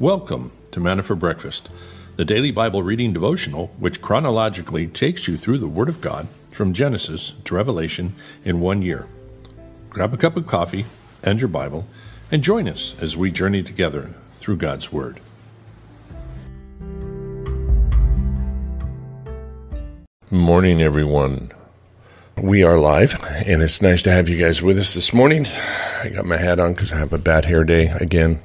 Welcome to Manna for Breakfast, the daily Bible reading devotional which chronologically takes you through the Word of God from Genesis to Revelation in one year. Grab a cup of coffee and your Bible and join us as we journey together through God's Word. Morning, everyone. We are live, and it's nice to have you guys with us this morning. I got my hat on because I have a bad hair day again,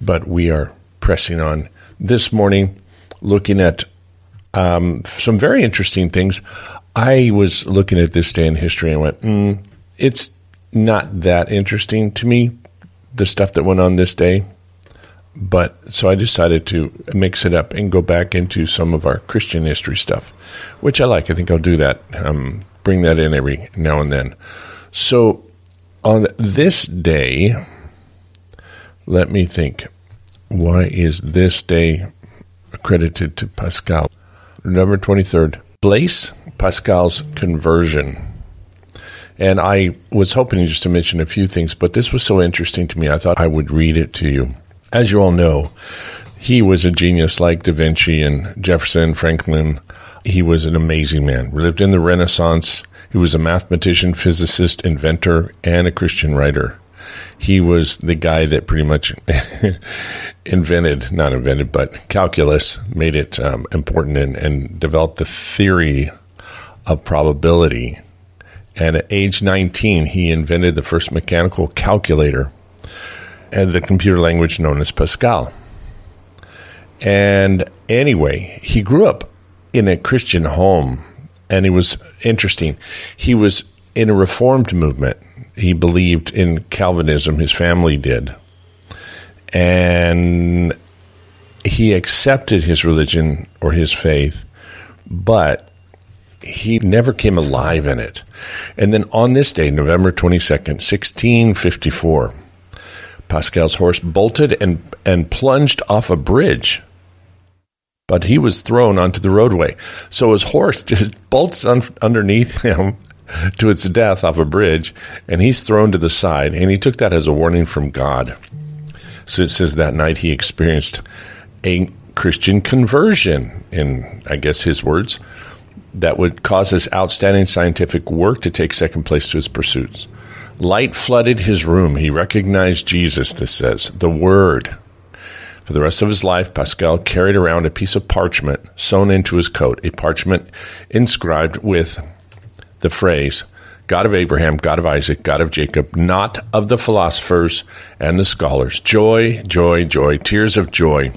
but we are pressing on this morning, looking at um, some very interesting things. I was looking at this day in history and went, mm, it's not that interesting to me, the stuff that went on this day. But so I decided to mix it up and go back into some of our Christian history stuff, which I like. I think I'll do that, um, bring that in every now and then. So on this day, let me think. Why is this day accredited to Pascal? November 23rd, Blaise Pascal's conversion. And I was hoping just to mention a few things, but this was so interesting to me, I thought I would read it to you. As you all know, he was a genius like Da Vinci and Jefferson, Franklin. He was an amazing man. We lived in the Renaissance. He was a mathematician, physicist, inventor, and a Christian writer. He was the guy that pretty much invented, not invented, but calculus, made it um, important and, and developed the theory of probability. And at age 19, he invented the first mechanical calculator and the computer language known as Pascal. And anyway, he grew up in a Christian home, and it was interesting. He was in a reformed movement. He believed in Calvinism, his family did and he accepted his religion or his faith, but he never came alive in it. And then on this day, November 22nd, 1654, Pascal's horse bolted and, and plunged off a bridge. But he was thrown onto the roadway. So his horse just bolts un- underneath him to its death off a bridge, and he's thrown to the side. And he took that as a warning from God. So it says that night he experienced a Christian conversion, in I guess his words, that would cause his outstanding scientific work to take second place to his pursuits. Light flooded his room. He recognized Jesus, this says, the Word. For the rest of his life, Pascal carried around a piece of parchment sewn into his coat, a parchment inscribed with the phrase, God of Abraham, God of Isaac, God of Jacob, not of the philosophers and the scholars. Joy, joy, joy, tears of joy.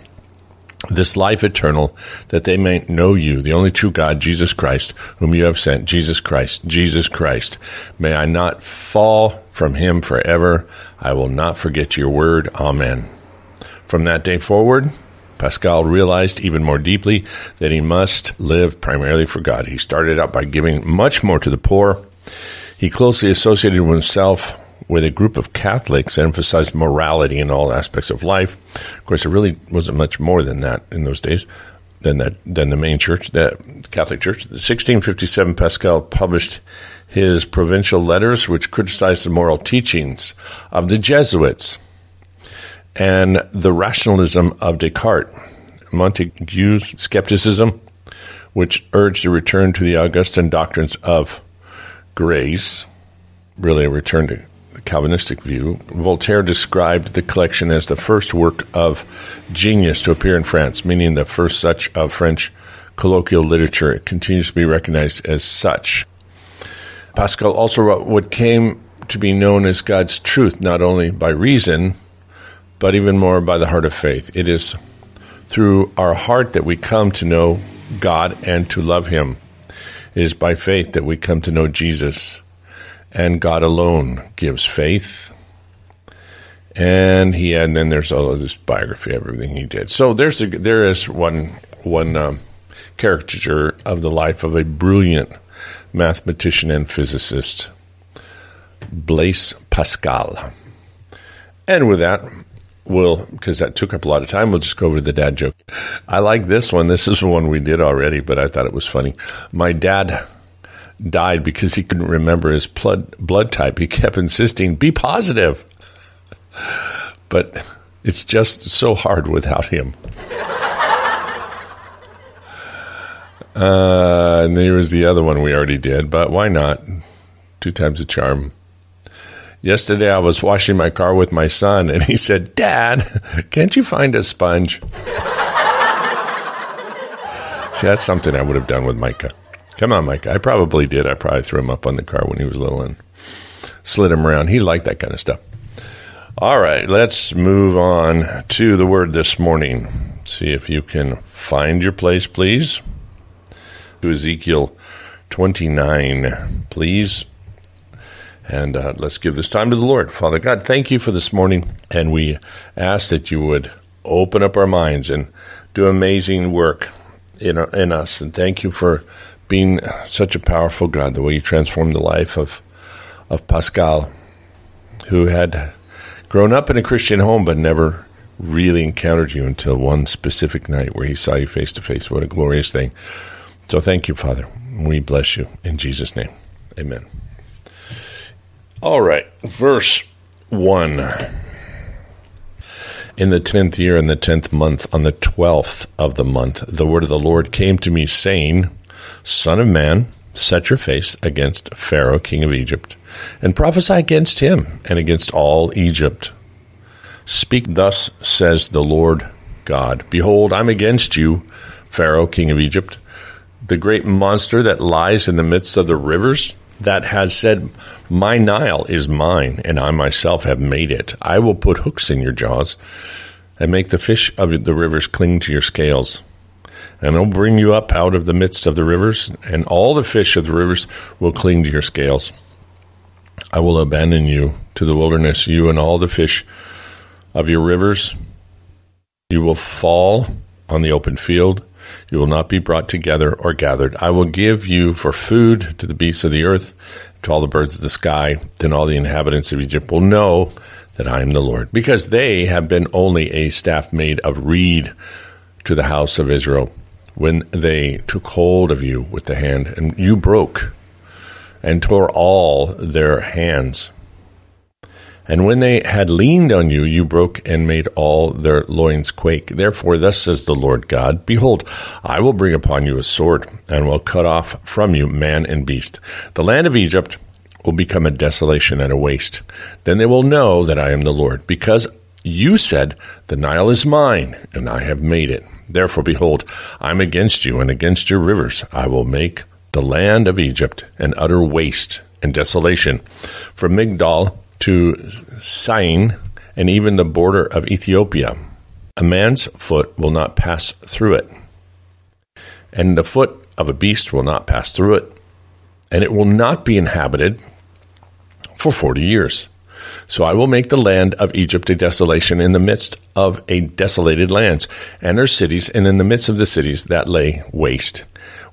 This life eternal, that they may know you, the only true God, Jesus Christ, whom you have sent, Jesus Christ, Jesus Christ. May I not fall from him forever. I will not forget your word. Amen. From that day forward, Pascal realized even more deeply that he must live primarily for God. He started out by giving much more to the poor he closely associated himself with a group of Catholics that emphasized morality in all aspects of life. Of course, it really wasn't much more than that in those days than that than the main church, the Catholic Church. In 1657, Pascal published his provincial letters, which criticized the moral teachings of the Jesuits and the rationalism of Descartes, Montesquieu's skepticism, which urged a return to the Augustan doctrines of grace, really a return to the Calvinistic view. Voltaire described the collection as the first work of genius to appear in France, meaning the first such of French colloquial literature. It continues to be recognized as such. Pascal also wrote what came to be known as God's truth, not only by reason, but even more by the heart of faith. It is through our heart that we come to know God and to love Him. It is by faith that we come to know Jesus, and God alone gives faith. And he and then there's all of this biography of everything he did. So there's a, there is one one um, caricature of the life of a brilliant mathematician and physicist, Blaise Pascal. And with that, we'll because that took up a lot of time. We'll just go over to the dad joke. I like this one. This is the one we did already, but I thought it was funny. My dad died because he couldn't remember his blood blood type. He kept insisting, "Be positive," but It's just so hard without him. Uh, and there was the other one we already did, but why not? Two times a charm. Yesterday, I was washing my car with my son, and he said, Dad, can't you find a sponge? See, that's something I would have done with Micah. Come on, Micah. I probably did. I probably threw him up on the car when he was little and slid him around. He liked that kind of stuff. All right, let's move on to the word this morning. See if you can find your place, please. To Ezekiel 29, please. And uh, let's give this time to the Lord. Father God, thank you for this morning. And we ask that you would open up our minds and do amazing work in, in us. And thank you for being such a powerful God, the way you transformed the life of, of Pascal, who had grown up in a Christian home but never really encountered you until one specific night where he saw you face to face. What a glorious thing. So thank you, Father. We bless you in Jesus' name. Amen. All right, verse 1. In the tenth year, in the tenth month, on the twelfth of the month, the word of the Lord came to me, saying, Son of man, set your face against Pharaoh, king of Egypt, and prophesy against him and against all Egypt. Speak thus, says the Lord God Behold, I'm against you, Pharaoh, king of Egypt, the great monster that lies in the midst of the rivers, that has said, My Nile is mine, and I myself have made it. I will put hooks in your jaws and make the fish of the rivers cling to your scales. And I'll bring you up out of the midst of the rivers, and all the fish of the rivers will cling to your scales. I will abandon you to the wilderness, you and all the fish of your rivers. You will fall on the open field. You will not be brought together or gathered. I will give you for food to the beasts of the earth, to all the birds of the sky. Then all the inhabitants of Egypt will know that I am the Lord, because they have been only a staff made of reed to the house of Israel when they took hold of you with the hand, and you broke and tore all their hands. And when they had leaned on you, you broke and made all their loins quake. Therefore, thus says the Lord God Behold, I will bring upon you a sword, and will cut off from you man and beast. The land of Egypt will become a desolation and a waste. Then they will know that I am the Lord, because you said, The Nile is mine, and I have made it. Therefore, behold, I am against you, and against your rivers I will make the land of Egypt an utter waste and desolation. From Migdol to Syene, and even the border of Ethiopia. A man's foot will not pass through it, and the foot of a beast will not pass through it, and it will not be inhabited for forty years. So I will make the land of Egypt a desolation in the midst of a desolated lands, and their cities, and in the midst of the cities that lay waste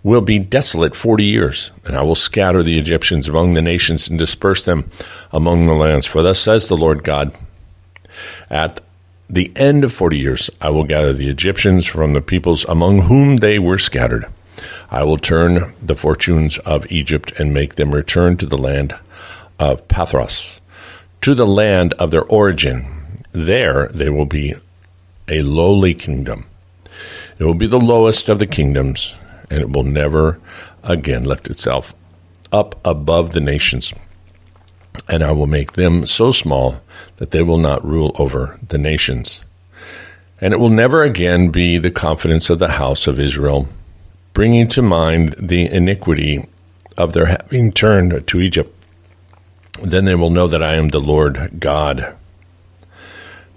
will be desolate forty years, and I will scatter the Egyptians among the nations and disperse them among the lands. For thus says the Lord God At the end of forty years, I will gather the Egyptians from the peoples among whom they were scattered. I will turn the fortunes of Egypt and make them return to the land of Pathros, to the land of their origin. There they will be a lowly kingdom. It will be the lowest of the kingdoms, and it will never again lift itself up above the nations. And I will make them so small that they will not rule over the nations. And it will never again be the confidence of the house of Israel, bringing to mind the iniquity of their having turned to Egypt. Then they will know that I am the Lord God.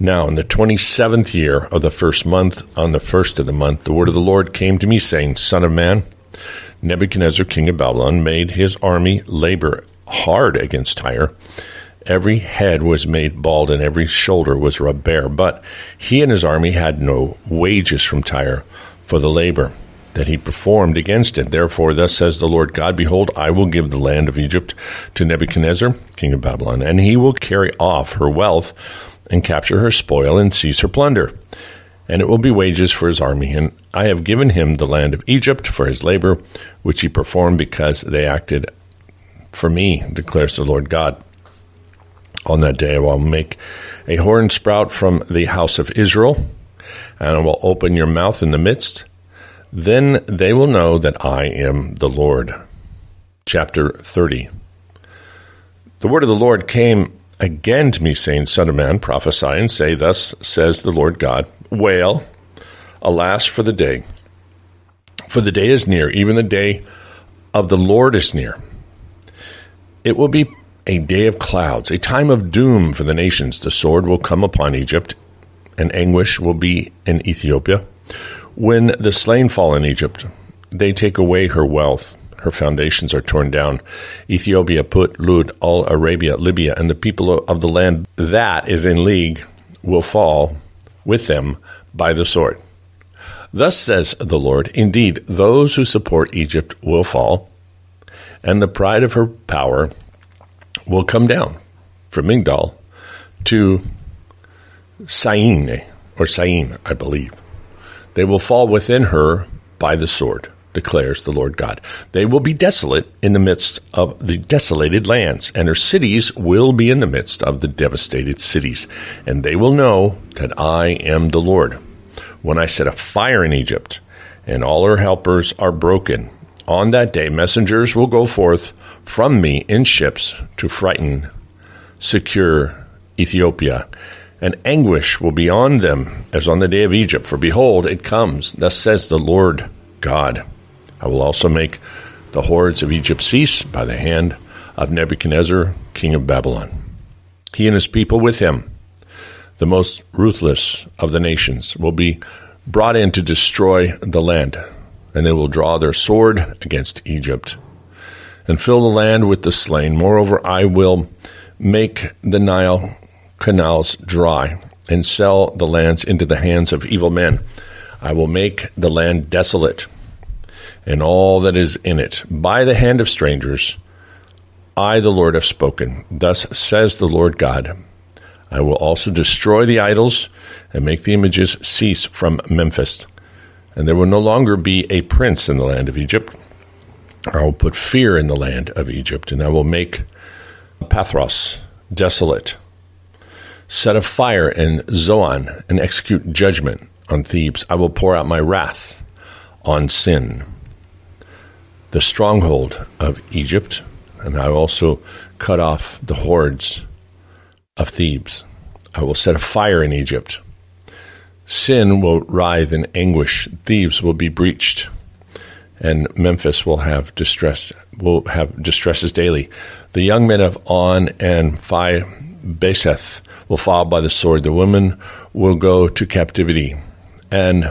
Now, in the 27th year of the first month, on the first of the month, the word of the Lord came to me, saying, Son of man, Nebuchadnezzar, king of Babylon, made his army labor hard against Tyre. Every head was made bald, and every shoulder was rubbed bare. But he and his army had no wages from Tyre for the labor that he performed against it. Therefore, thus says the Lord God Behold, I will give the land of Egypt to Nebuchadnezzar, king of Babylon, and he will carry off her wealth and capture her spoil and seize her plunder. And it will be wages for his army. And I have given him the land of Egypt for his labor, which he performed because they acted for me, declares the Lord God. On that day, I will make a horn sprout from the house of Israel, and I will open your mouth in the midst. Then they will know that I am the Lord. Chapter 30. The word of the Lord came again to me, saying, Son of man, prophesy and say, Thus says the Lord God, Wail, alas for the day. For the day is near, even the day of the Lord is near. It will be a day of clouds, a time of doom for the nations. The sword will come upon Egypt, and anguish will be in Ethiopia. When the slain fall in Egypt, they take away her wealth. Her foundations are torn down. Ethiopia, Put, Lud, all Arabia, Libya, and the people of the land that is in league will fall with them by the sword. Thus says the Lord Indeed, those who support Egypt will fall, and the pride of her power will come down from Migdol to Syene, or Syene, I believe. They will fall within her by the sword, declares the Lord God. They will be desolate in the midst of the desolated lands, and her cities will be in the midst of the devastated cities. And they will know that I am the Lord. When I set a fire in Egypt, and all her helpers are broken, on that day messengers will go forth from me in ships to frighten, secure Ethiopia. And anguish will be on them as on the day of Egypt. For behold, it comes. Thus says the Lord God. I will also make the hordes of Egypt cease by the hand of Nebuchadnezzar, king of Babylon. He and his people with him, the most ruthless of the nations, will be brought in to destroy the land, and they will draw their sword against Egypt and fill the land with the slain. Moreover, I will make the Nile canals dry and sell the lands into the hands of evil men. I will make the land desolate and all that is in it by the hand of strangers. I, the Lord, have spoken. Thus says the Lord God. I will also destroy the idols and make the images cease from Memphis. And there will no longer be a prince in the land of Egypt I will put fear in the land of Egypt, and I will make Pathros desolate. Set a fire in Zoan and execute judgment on Thebes. I will pour out my wrath on Sin, the stronghold of Egypt, and I also cut off the hordes of Thebes. I will set a fire in Egypt. Sin will writhe in anguish. Thebes will be breached and Memphis will have distress will have distresses daily. The young men of On and Phi Beseth will fall by the sword. The women will go to captivity, and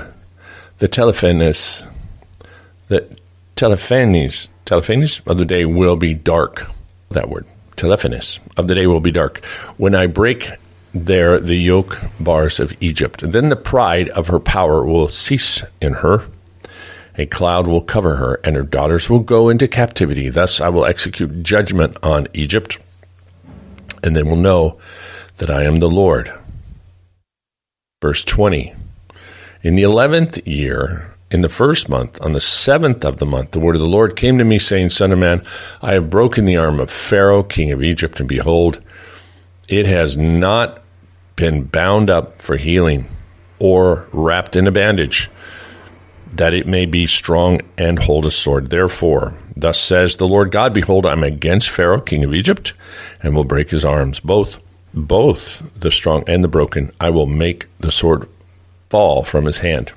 the Telephanes, Telephanes, Telephanes of the day will be dark. That word, Telephanes of the day will be dark. When I break there the yoke bars of Egypt, then the pride of her power will cease in her a cloud will cover her, and her daughters will go into captivity. Thus I will execute judgment on Egypt, and they will know that I am the Lord. Verse 20 In the eleventh year, in the first month, on the seventh of the month, the word of the Lord came to me, saying, Son of man, I have broken the arm of Pharaoh, king of Egypt, and behold, it has not been bound up for healing or wrapped in a bandage that it may be strong and hold a sword. Therefore, thus says the Lord God, Behold, I am against Pharaoh, king of Egypt, and will break his arms, both both the strong and the broken. I will make the sword fall from his hand.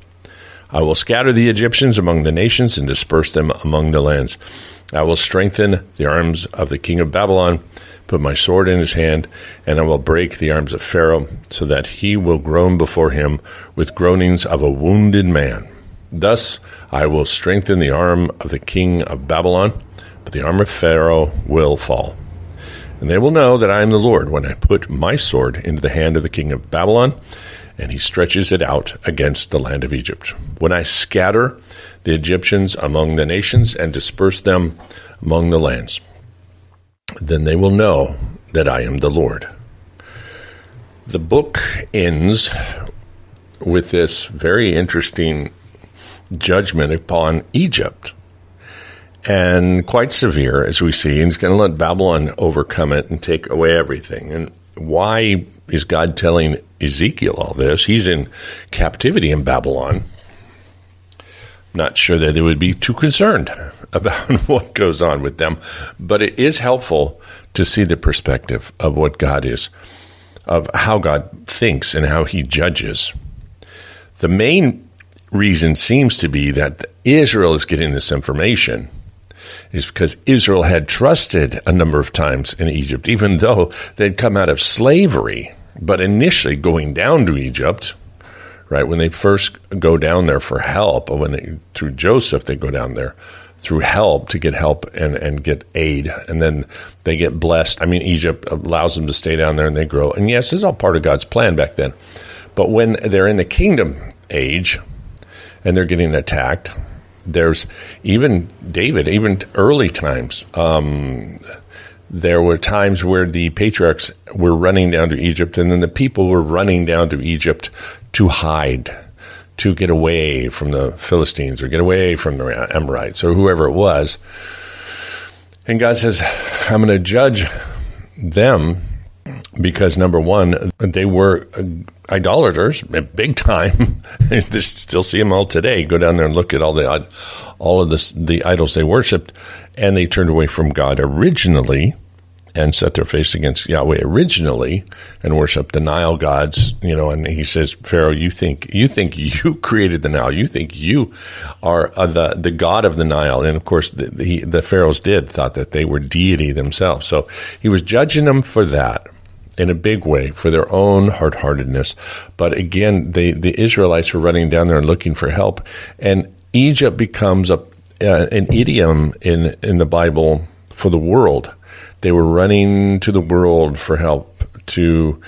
I will scatter the Egyptians among the nations and disperse them among the lands. I will strengthen the arms of the king of Babylon, put my sword in his hand, and I will break the arms of Pharaoh, so that he will groan before him with groanings of a wounded man. Thus I will strengthen the arm of the king of Babylon, but the arm of Pharaoh will fall. And they will know that I am the Lord when I put my sword into the hand of the king of Babylon, and he stretches it out against the land of Egypt. When I scatter the Egyptians among the nations and disperse them among the lands, then they will know that I am the Lord. The book ends with this very interesting judgment upon Egypt. And quite severe, as we see, and he's going to let Babylon overcome it and take away everything. And why is God telling Ezekiel all this? He's in captivity in Babylon. Not sure that they would be too concerned about what goes on with them, but it is helpful to see the perspective of what God is, of how God thinks and how he judges. The main reason seems to be that Israel is getting this information is because Israel had trusted a number of times in Egypt, even though they'd come out of slavery. But initially, going down to Egypt, right, when they first go down there for help, or when they, through Joseph, they go down there through help to get help and, and get aid. And then they get blessed. I mean, Egypt allows them to stay down there and they grow. And yes, this is all part of God's plan back then. But when they're in the kingdom age and they're getting attacked, there's even David, even early times. Um, there were times where the patriarchs were running down to Egypt, and then the people were running down to Egypt to hide, to get away from the Philistines or get away from the Amorites or whoever it was. And God says, I'm going to judge them because number one, they were idolaters, big time. they still see them all today. Go down there and look at all the all of the the idols they worshipped, and they turned away from God originally and set their face against Yahweh originally and worshipped the Nile gods, you know, and he says, Pharaoh, you think, you think you created the Nile. You think you are uh, the, the God of the Nile. And of course, the, the, the pharaohs did thought that they were deity themselves. So he was judging them for that in a big way for their own hard heartedness. But again, they, the Israelites were running down there and looking for help. And Egypt becomes a, uh, an idiom in, in the Bible for the world. They were running to the world for help, to,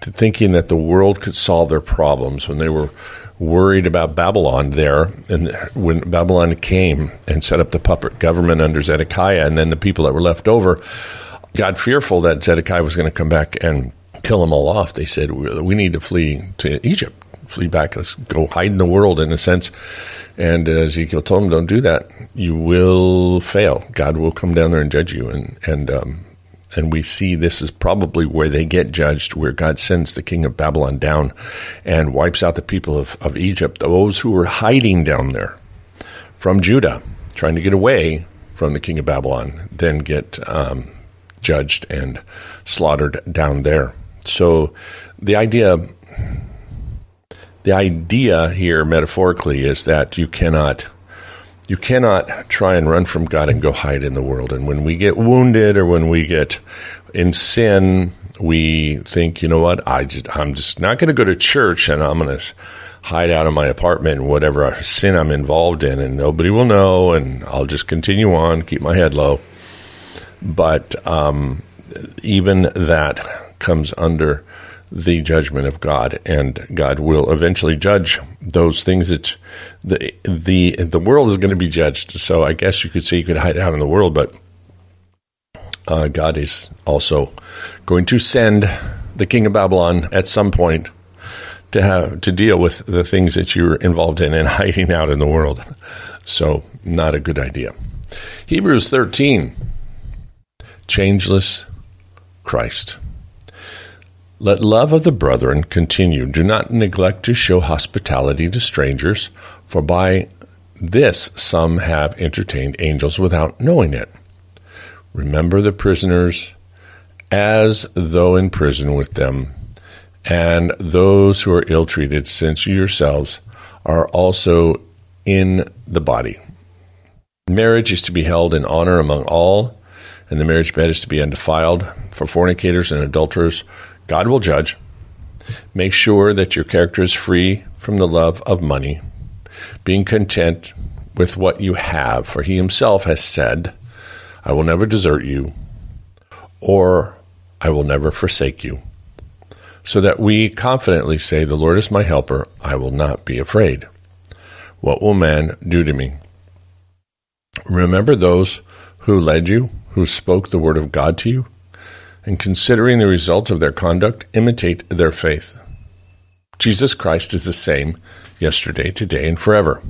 to thinking that the world could solve their problems when they were worried about Babylon there. And when Babylon came and set up the puppet government under Zedekiah, and then the people that were left over, got fearful that Zedekiah was going to come back and kill them all off. They said, We need to flee to Egypt, flee back. Let's go hide in the world, in a sense. And Ezekiel told them, Don't do that. You will fail. God will come down there and judge you. And, and, um, and we see this is probably where they get judged, where God sends the king of Babylon down and wipes out the people of, of Egypt, those who were hiding down there from Judah, trying to get away from the king of Babylon, then get um, judged and slaughtered down there. So the idea the idea here metaphorically is that you cannot you cannot try and run from God and go hide in the world. And when we get wounded or when we get in sin, we think, you know what, I just, I'm just not going to go to church and I'm going to hide out in my apartment and whatever sin I'm involved in, and nobody will know, and I'll just continue on, keep my head low. But um, even that comes under the judgment of God, and God will eventually judge those things that the the the world is going to be judged. So I guess you could say you could hide out in the world, but uh, God is also going to send the king of Babylon at some point to have to deal with the things that you're involved in and hiding out in the world. So not a good idea. Hebrews 13 changeless Christ. Let love of the brethren continue. Do not neglect to show hospitality to strangers, for by this some have entertained angels without knowing it. Remember the prisoners as though in prison with them, and those who are ill treated, since you yourselves are also in the body. Marriage is to be held in honor among all and the marriage bed is to be undefiled. For fornicators and adulterers, God will judge. Make sure that your character is free from the love of money, being content with what you have, for he himself has said, I will never desert you, or I will never forsake you. So that we confidently say, The Lord is my helper, I will not be afraid. What will man do to me? Remember those who led you who spoke the word of God to you, and considering the results of their conduct, imitate their faith. Jesus Christ is the same yesterday, today, and forever.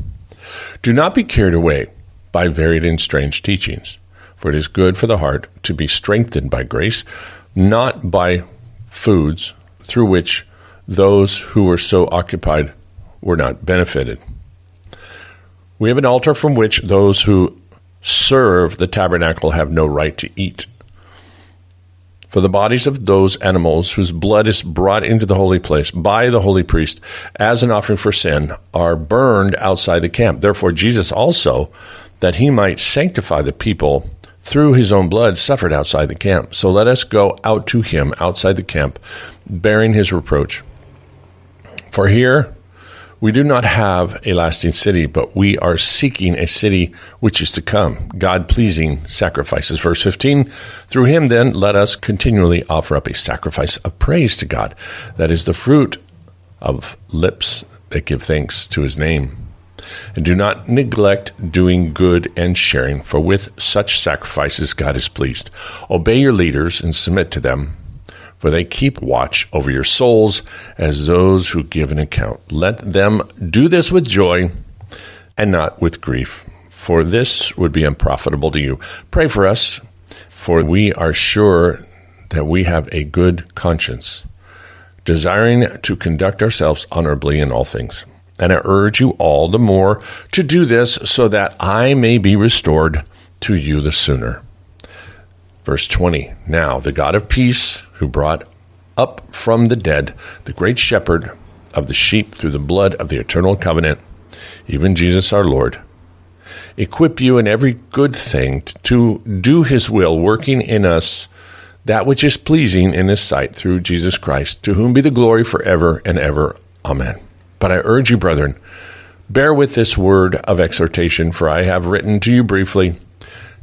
Do not be carried away by varied and strange teachings, for it is good for the heart to be strengthened by grace, not by foods through which those who were so occupied were not benefited. We have an altar from which those who serve the tabernacle have no right to eat. For the bodies of those animals whose blood is brought into the holy place by the holy priest as an offering for sin are burned outside the camp. Therefore, Jesus also, that he might sanctify the people through his own blood, suffered outside the camp. So let us go out to him outside the camp, bearing his reproach. For here we do not have a lasting city, but we are seeking a city which is to come, God pleasing sacrifices. Verse 15 Through him, then, let us continually offer up a sacrifice of praise to God. That is the fruit of lips that give thanks to his name. And do not neglect doing good and sharing, for with such sacrifices God is pleased. Obey your leaders and submit to them for they keep watch over your souls as those who give an account. Let them do this with joy and not with grief, for this would be unprofitable to you. Pray for us, for we are sure that we have a good conscience, desiring to conduct ourselves honorably in all things. And I urge you all the more to do this so that I may be restored to you the sooner. Verse 20 Now the God of peace, who brought up from the dead the great shepherd of the sheep through the blood of the eternal covenant, even Jesus our Lord, equip you in every good thing to do his will, working in us that which is pleasing in his sight through Jesus Christ, to whom be the glory forever and ever. Amen. But I urge you, brethren, bear with this word of exhortation, for I have written to you briefly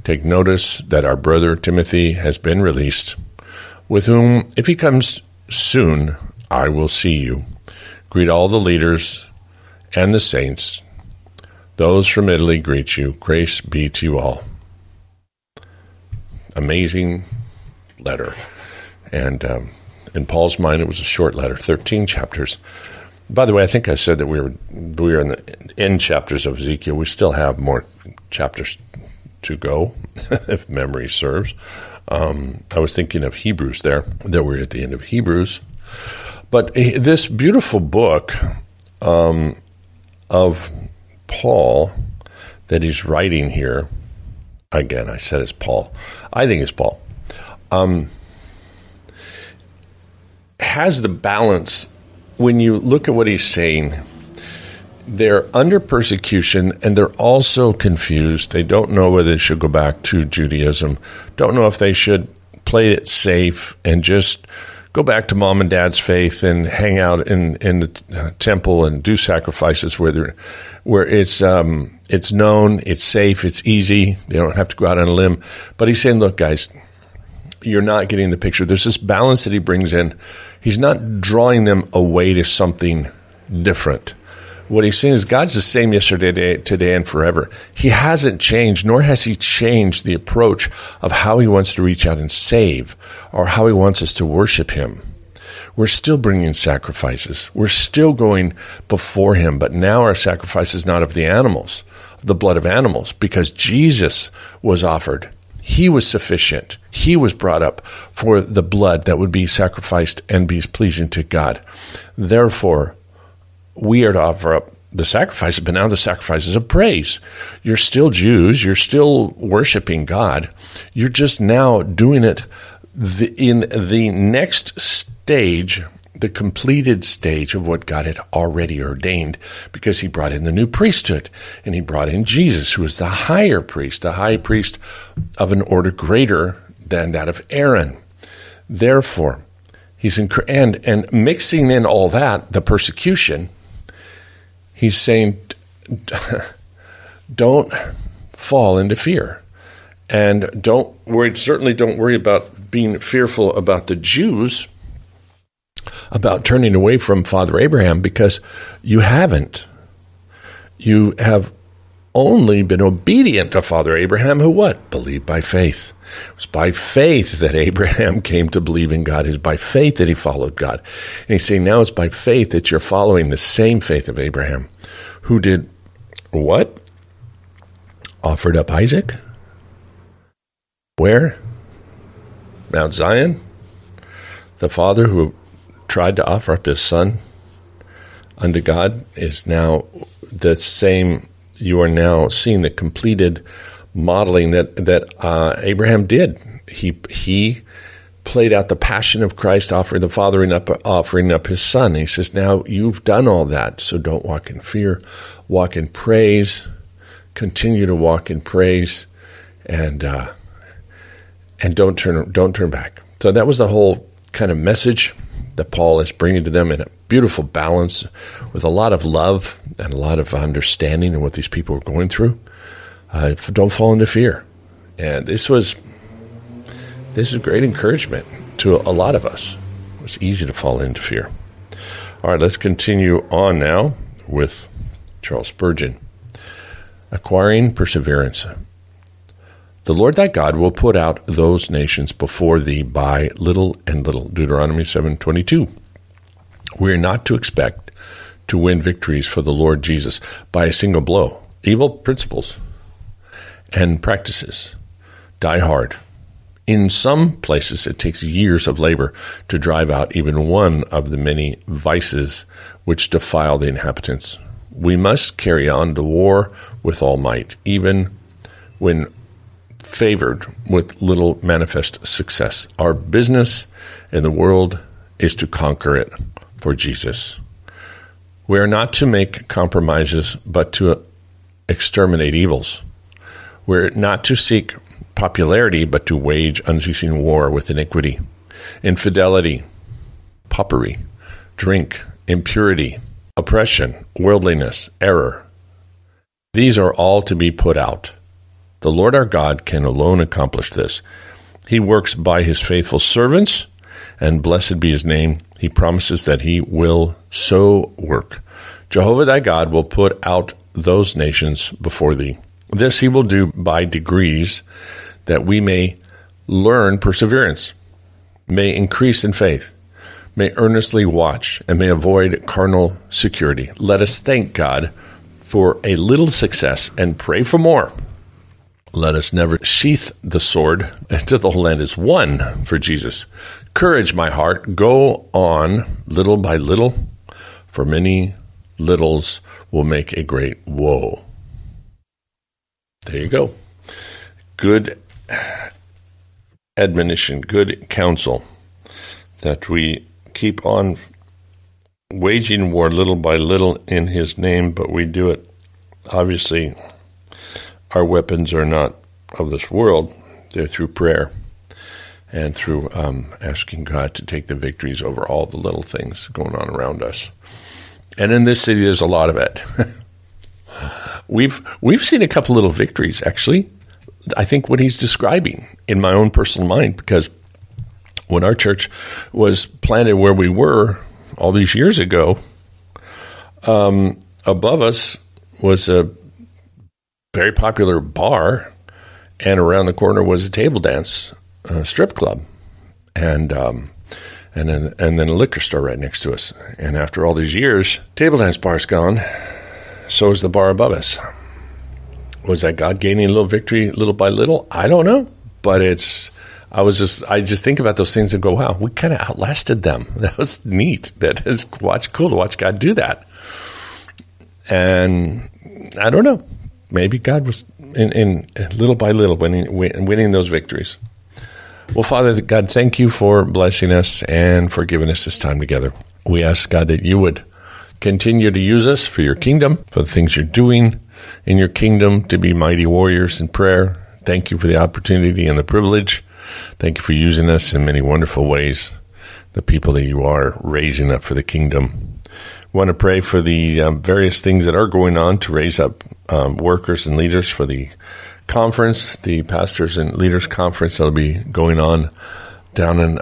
Take notice that our brother Timothy has been released, with whom, if he comes soon, I will see you. Greet all the leaders and the saints. Those from Italy greet you. Grace be to you all. Amazing letter. And um, in Paul's mind, it was a short letter, 13 chapters. By the way, I think I said that we were we were in the end chapters of Ezekiel. We still have more chapters to go, if memory serves. Um, I was thinking of Hebrews there, that we're at the end of Hebrews. But this beautiful book um, of Paul that he's writing here, again, I said it's Paul. I think it's Paul. Um, has the balance when you look at what he's saying they're under persecution and they're also confused. They don't know whether they should go back to Judaism, don't know if they should play it safe and just go back to mom and dad's faith and hang out in, in the uh, temple and do sacrifices where where it's um, it's known, it's safe, it's easy. They don't have to go out on a limb. But he's saying, look, guys, you're not getting the picture. There's this balance that he brings in. He's not drawing them away to something different what he's saying is God's the same yesterday, today, and forever. He hasn't changed, nor has he changed the approach of how he wants to reach out and save or how he wants us to worship him. We're still bringing sacrifices. We're still going before him, but now our sacrifice is not of the animals, the blood of animals, because Jesus was offered. He was sufficient. He was brought up for the blood that would be sacrificed and be pleasing to God. Therefore, we are to offer up the sacrifices, but now the sacrifices of praise. You're still Jews. You're still worshiping God. You're just now doing it the, in the next stage, the completed stage of what God had already ordained, because He brought in the new priesthood and He brought in Jesus, who is the higher priest, a high priest of an order greater than that of Aaron. Therefore, He's in, and and mixing in all that, the persecution he's saying, don't fall into fear. And don't worry, certainly don't worry about being fearful about the Jews, about turning away from Father Abraham, because you haven't. You have only been obedient to Father Abraham, who what? Believed by faith. It was by faith that Abraham came to believe in God. It is by faith that he followed God. And he's saying now it's by faith that you're following the same faith of Abraham, who did what? Offered up Isaac? Where? Mount Zion? The father who tried to offer up his son unto God is now the same. You are now seeing the completed modeling that that uh, Abraham did. He he played out the passion of Christ, offering the fathering up, offering up his son. He says, "Now you've done all that, so don't walk in fear, walk in praise, continue to walk in praise, and uh, and don't turn don't turn back." So that was the whole kind of message that Paul is bringing to them in a beautiful balance, with a lot of love and a lot of understanding of what these people are going through. Uh, don't fall into fear, and this was this is great encouragement to a lot of us. It's easy to fall into fear. All right, let's continue on now with Charles Spurgeon. Acquiring perseverance. The Lord thy God will put out those nations before thee by little and little. Deuteronomy 7:22. We are not to expect to win victories for the Lord Jesus by a single blow. Evil principles and practices die hard in some places, it takes years of labor to drive out even one of the many vices which defile the inhabitants. We must carry on the war with all might, even when favored with little manifest success. Our business in the world is to conquer it for Jesus. We are not to make compromises, but to exterminate evils. We're not to seek popularity, but to wage unceasing war with iniquity, infidelity, popery, drink, impurity, oppression, worldliness, error. These are all to be put out. The Lord our God can alone accomplish this. He works by his faithful servants, and blessed be his name. He promises that he will so work. Jehovah thy God will put out those nations before thee. This he will do by degrees, that we may learn perseverance, may increase in faith, may earnestly watch, and may avoid carnal security. Let us thank God for a little success and pray for more. Let us never sheath the sword until the whole land is won for Jesus. Courage, my heart, go on little by little, for many littles will make a great woe. There you go. Good admonition, good counsel, that we keep on waging war little by little in His name, but we do it. Obviously, our weapons are not of this world, they're through prayer and through um, asking God to take the victories over all the little things going on around us. And in this city, there's a lot of it. we've we've seen a couple little victories actually I think, what he's describing in my own personal mind. Because when our church was planted where we were all these years ago, um, above us was a very popular bar, and around the corner was a table dance uh, strip club, and um, and then and then a liquor store right next to us. And after all these years, table dance bar's gone. So is the bar above us was that God gaining a little victory little by little? I don't know, but it's. I was just I just think about those things and go, wow, we kind of outlasted them. That was neat. That is watch cool to watch God do that. And I don't know, maybe God was in, in little by little winning winning those victories. Well, Father God, thank you for blessing us and for giving us this time together. We ask God that you would continue to use us for your kingdom, for the things you're doing in your kingdom to be mighty warriors in prayer. Thank you for the opportunity and the privilege. Thank you for using us in many wonderful ways, the people that you are raising up for the kingdom. I want to pray for the um, various things that are going on to raise up um, workers and leaders for the conference, the pastors and leaders conference that'll be going on down in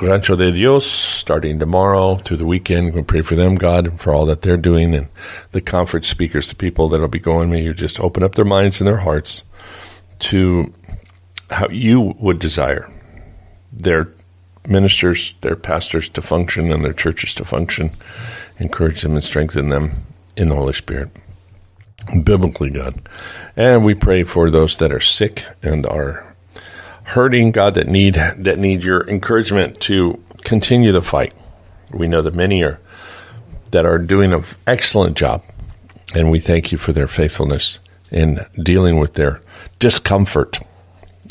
Rancho de Dios starting tomorrow through the weekend. We pray for them, God, for all that they're doing, and the conference speakers, the people that'll be going. May you just open up their minds and their hearts to how you would desire their ministers, their pastors to function, and their churches to function. Encourage them and strengthen them in the Holy Spirit. Biblically, God. And we pray for those that are sick and are hurting, God, that need that need your encouragement to continue the fight. We know that many are that are doing an excellent job, and we thank you for their faithfulness in dealing with their discomfort,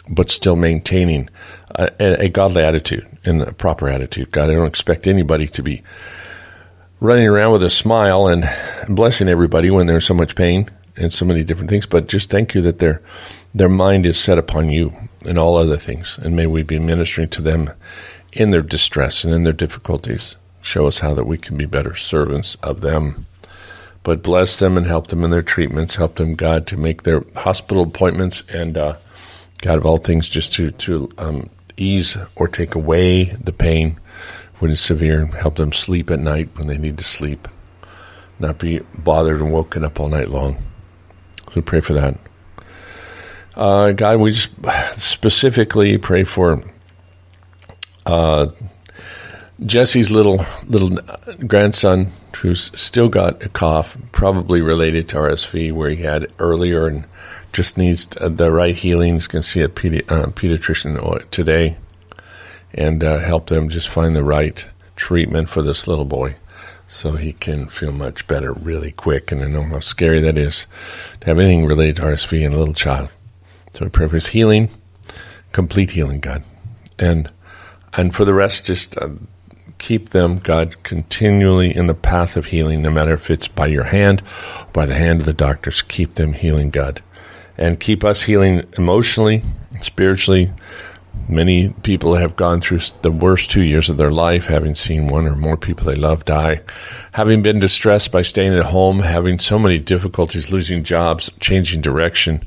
but still maintaining a, a godly attitude and a proper attitude. God, I don't expect anybody to be running around with a smile and blessing everybody when there's so much pain and so many different things. But just thank you that their their mind is set upon you and all other things, and may we be ministering to them in their distress and in their difficulties. Show us how that we can be better servants of them. But bless them and help them in their treatments. Help them, God, to make their hospital appointments and uh, God of all things, just to to um, ease or take away the pain when it's severe. Help them sleep at night when they need to sleep, not be bothered and woken up all night long. So pray for that. Uh, God, we just specifically pray for uh, Jesse's little little grandson who's still got a cough, probably related to RSV, where he had earlier, and just needs the right healing. He's going to see a pedi- uh, pediatrician today and uh, help them just find the right treatment for this little boy so he can feel much better really quick. And I know how scary that is to have anything related to RSV in a little child. So I pray for his healing, complete healing, God. And and for the rest, just uh, keep them, God, continually in the path of healing, no matter if it's by your hand, by the hand of the doctors. Keep them healing, God. And keep us healing emotionally, spiritually. Many people have gone through the worst two years of their life, having seen one or more people they love die, having been distressed by staying at home, having so many difficulties, losing jobs, changing direction.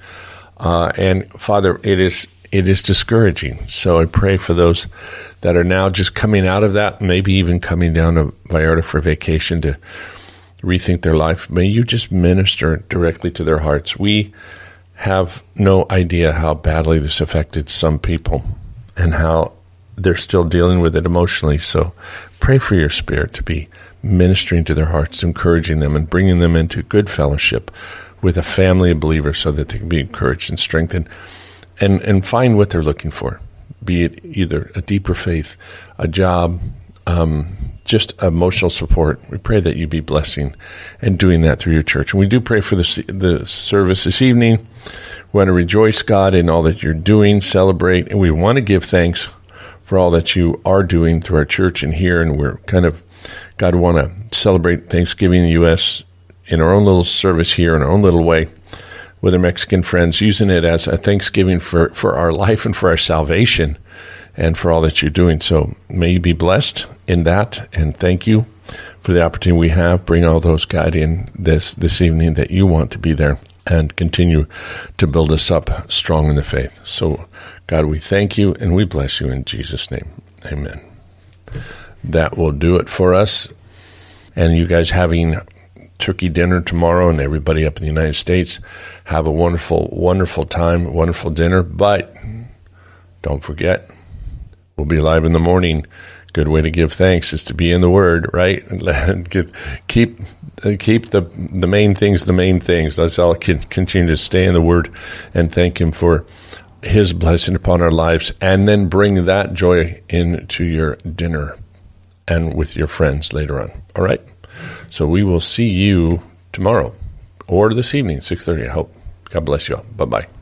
Uh, and Father, it is it is discouraging. So I pray for those that are now just coming out of that, maybe even coming down to Vallarta for vacation to rethink their life. May you just minister directly to their hearts. We have no idea how badly this affected some people and how they're still dealing with it emotionally. So pray for your spirit to be ministering to their hearts, encouraging them, and bringing them into good fellowship with a family of believers so that they can be encouraged and strengthened and, and find what they're looking for be it either a deeper faith, a job, um, just emotional support. We pray that you be blessing and doing that through your church. And we do pray for the, the service this evening. We want to rejoice, God, in all that you're doing, celebrate, and we want to give thanks for all that you are doing through our church and here. And we're kind of, God, want to celebrate Thanksgiving in the U.S. in our own little service here in our own little way with our Mexican friends, using it as a thanksgiving for, for our life and for our salvation and for all that you're doing. So may you be blessed in that, and thank you for the opportunity we have. Bring all those, God, in this, this evening that you want to be there and continue to build us up strong in the faith. So, God, we thank you and we bless you in Jesus' name. Amen. That will do it for us. And you guys having turkey dinner tomorrow, and everybody up in the United States have a wonderful, wonderful time, wonderful dinner. But don't forget, we'll be live in the morning. Good way to give thanks is to be in the Word, right? keep keep the the main things the main things. Let's all continue to stay in the Word and thank Him for His blessing upon our lives, and then bring that joy into your dinner and with your friends later on. All right. So we will see you tomorrow or this evening, 6.30, I hope. God bless you all. Bye-bye.